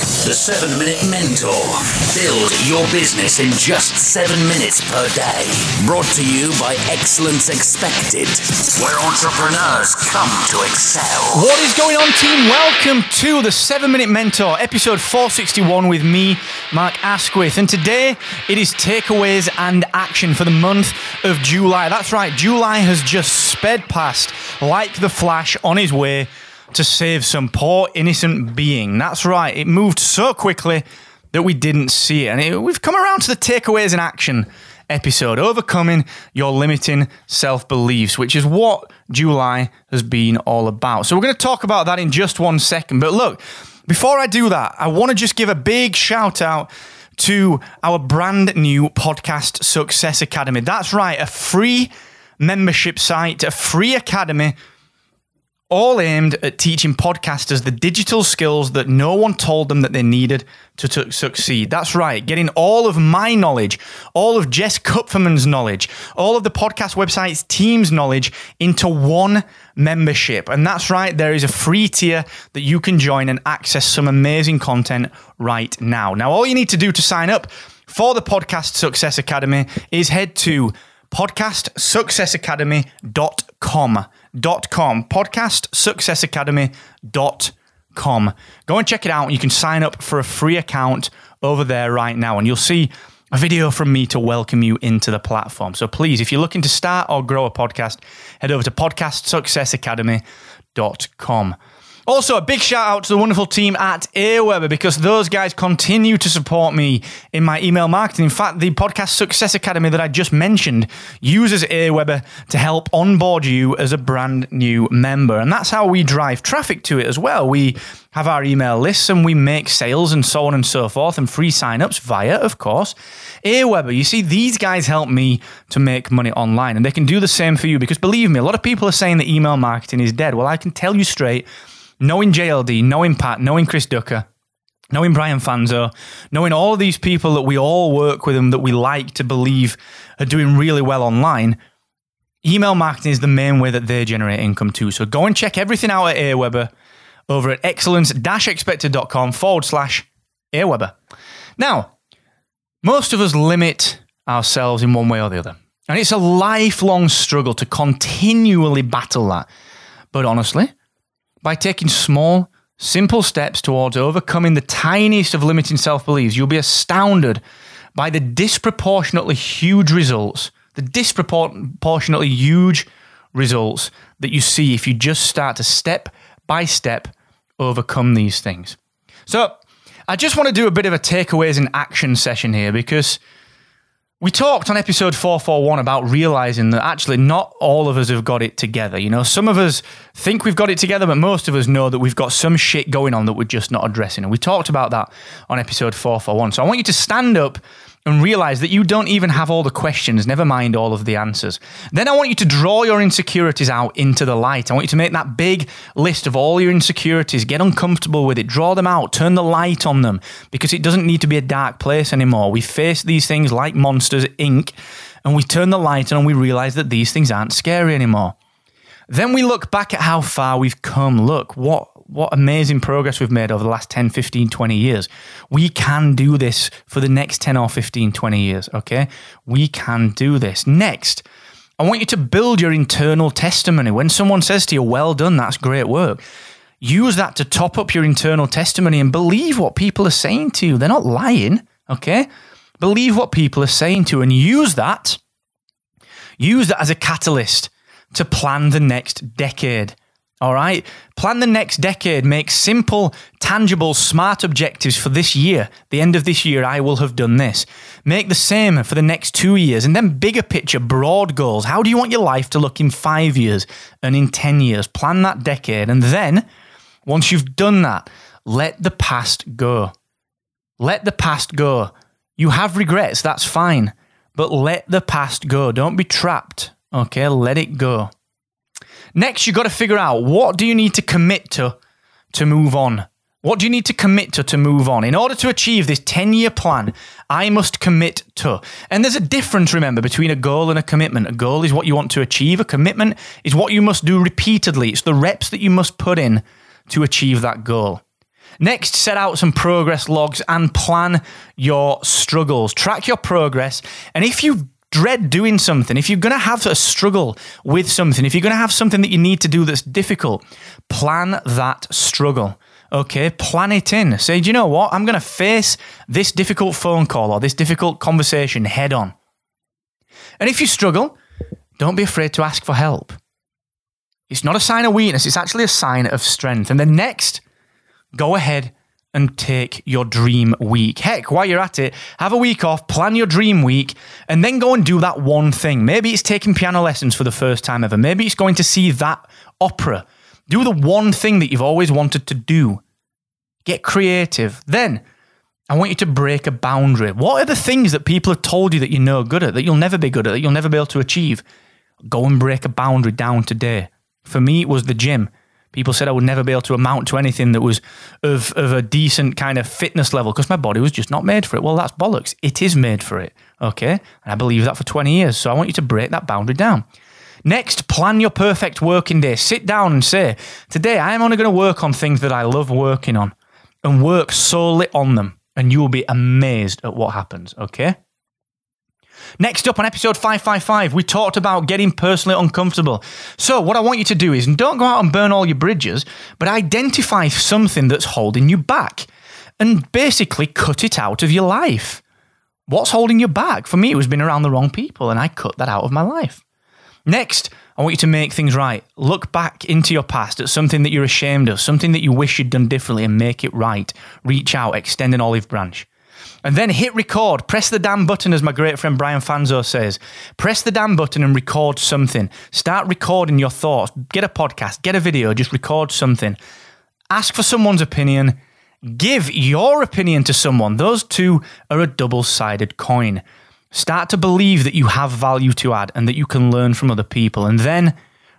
The 7 Minute Mentor. Build your business in just 7 minutes per day. Brought to you by Excellence Expected, where entrepreneurs come to excel. What is going on, team? Welcome to the 7 Minute Mentor, episode 461 with me, Mark Asquith. And today it is takeaways and action for the month of July. That's right, July has just sped past like the flash on his way to save some poor innocent being. That's right, it moved so quickly that we didn't see it. And it, we've come around to the takeaways in action episode overcoming your limiting self beliefs, which is what July has been all about. So, we're going to talk about that in just one second. But look, before I do that, I want to just give a big shout out to our brand new podcast Success Academy. That's right, a free membership site, a free academy all aimed at teaching podcasters the digital skills that no one told them that they needed to t- succeed. That's right, getting all of my knowledge, all of Jess Kupferman's knowledge, all of the podcast website's team's knowledge into one membership. And that's right, there is a free tier that you can join and access some amazing content right now. Now, all you need to do to sign up for the Podcast Success Academy is head to podcastsuccessacademy.com dot com. Podcast success academy dot com. Go and check it out you can sign up for a free account over there right now and you'll see a video from me to welcome you into the platform. So please if you're looking to start or grow a podcast head over to podcastsuccessacademy.com also, a big shout out to the wonderful team at Aweber because those guys continue to support me in my email marketing. In fact, the Podcast Success Academy that I just mentioned uses Aweber to help onboard you as a brand new member. And that's how we drive traffic to it as well. We have our email lists and we make sales and so on and so forth and free signups via, of course, Aweber. You see, these guys help me to make money online and they can do the same for you because believe me, a lot of people are saying that email marketing is dead. Well, I can tell you straight knowing JLD, knowing Pat, knowing Chris Ducker, knowing Brian Fanzo, knowing all these people that we all work with and that we like to believe are doing really well online, email marketing is the main way that they generate income too. So go and check everything out at Aweber over at excellence-expected.com forward slash Aweber. Now, most of us limit ourselves in one way or the other. And it's a lifelong struggle to continually battle that. But honestly, by taking small, simple steps towards overcoming the tiniest of limiting self beliefs, you'll be astounded by the disproportionately huge results, the disproportionately huge results that you see if you just start to step by step overcome these things. So, I just want to do a bit of a takeaways and action session here because we talked on episode 441 about realizing that actually not all of us have got it together. You know, some of us think we've got it together, but most of us know that we've got some shit going on that we're just not addressing. And we talked about that on episode 441. So I want you to stand up and realize that you don't even have all the questions, never mind all of the answers. Then I want you to draw your insecurities out into the light. I want you to make that big list of all your insecurities, get uncomfortable with it, draw them out, turn the light on them, because it doesn't need to be a dark place anymore. We face these things like Monsters Inc., and we turn the light on and we realize that these things aren't scary anymore. Then we look back at how far we've come. Look, what what amazing progress we've made over the last 10, 15, 20 years. We can do this for the next 10 or 15, 20 years, okay? We can do this. Next, I want you to build your internal testimony. When someone says to you, well done, that's great work, use that to top up your internal testimony and believe what people are saying to you. They're not lying, okay? Believe what people are saying to you and use that. Use that as a catalyst to plan the next decade. All right. Plan the next decade. Make simple, tangible, smart objectives for this year. The end of this year, I will have done this. Make the same for the next two years. And then bigger picture, broad goals. How do you want your life to look in five years and in 10 years? Plan that decade. And then, once you've done that, let the past go. Let the past go. You have regrets. That's fine. But let the past go. Don't be trapped Okay, let it go. Next, you've got to figure out what do you need to commit to to move on. What do you need to commit to to move on? In order to achieve this 10 year plan, I must commit to. And there's a difference, remember, between a goal and a commitment. A goal is what you want to achieve, a commitment is what you must do repeatedly. It's the reps that you must put in to achieve that goal. Next, set out some progress logs and plan your struggles. Track your progress. And if you dread doing something, if you're going to have a struggle with something, if you're going to have something that you need to do that's difficult, plan that struggle. Okay, plan it in. Say, do you know what? I'm going to face this difficult phone call or this difficult conversation head on. And if you struggle, don't be afraid to ask for help. It's not a sign of weakness, it's actually a sign of strength. And then next, go ahead and take your dream week. Heck, while you're at it, have a week off, plan your dream week, and then go and do that one thing. Maybe it's taking piano lessons for the first time ever. Maybe it's going to see that opera. Do the one thing that you've always wanted to do. Get creative. Then, I want you to break a boundary. What are the things that people have told you that you're no good at, that you'll never be good at, that you'll never be able to achieve? Go and break a boundary down today. For me, it was the gym. People said I would never be able to amount to anything that was of, of a decent kind of fitness level because my body was just not made for it. Well, that's bollocks. It is made for it. Okay. And I believe that for 20 years. So I want you to break that boundary down. Next, plan your perfect working day. Sit down and say, Today I am only going to work on things that I love working on and work solely on them. And you will be amazed at what happens. Okay. Next up on episode 555, we talked about getting personally uncomfortable. So, what I want you to do is don't go out and burn all your bridges, but identify something that's holding you back and basically cut it out of your life. What's holding you back? For me, it was being around the wrong people, and I cut that out of my life. Next, I want you to make things right. Look back into your past at something that you're ashamed of, something that you wish you'd done differently, and make it right. Reach out, extend an olive branch. And then hit record. Press the damn button, as my great friend Brian Fanzo says. Press the damn button and record something. Start recording your thoughts. Get a podcast, get a video, just record something. Ask for someone's opinion. Give your opinion to someone. Those two are a double sided coin. Start to believe that you have value to add and that you can learn from other people. And then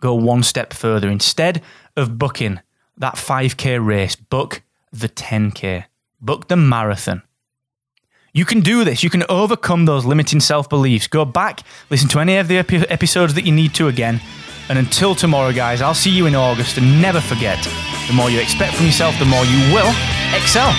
go one step further. Instead of booking that 5K race, book the 10K, book the marathon. You can do this. You can overcome those limiting self beliefs. Go back, listen to any of the epi- episodes that you need to again. And until tomorrow, guys, I'll see you in August. And never forget the more you expect from yourself, the more you will excel.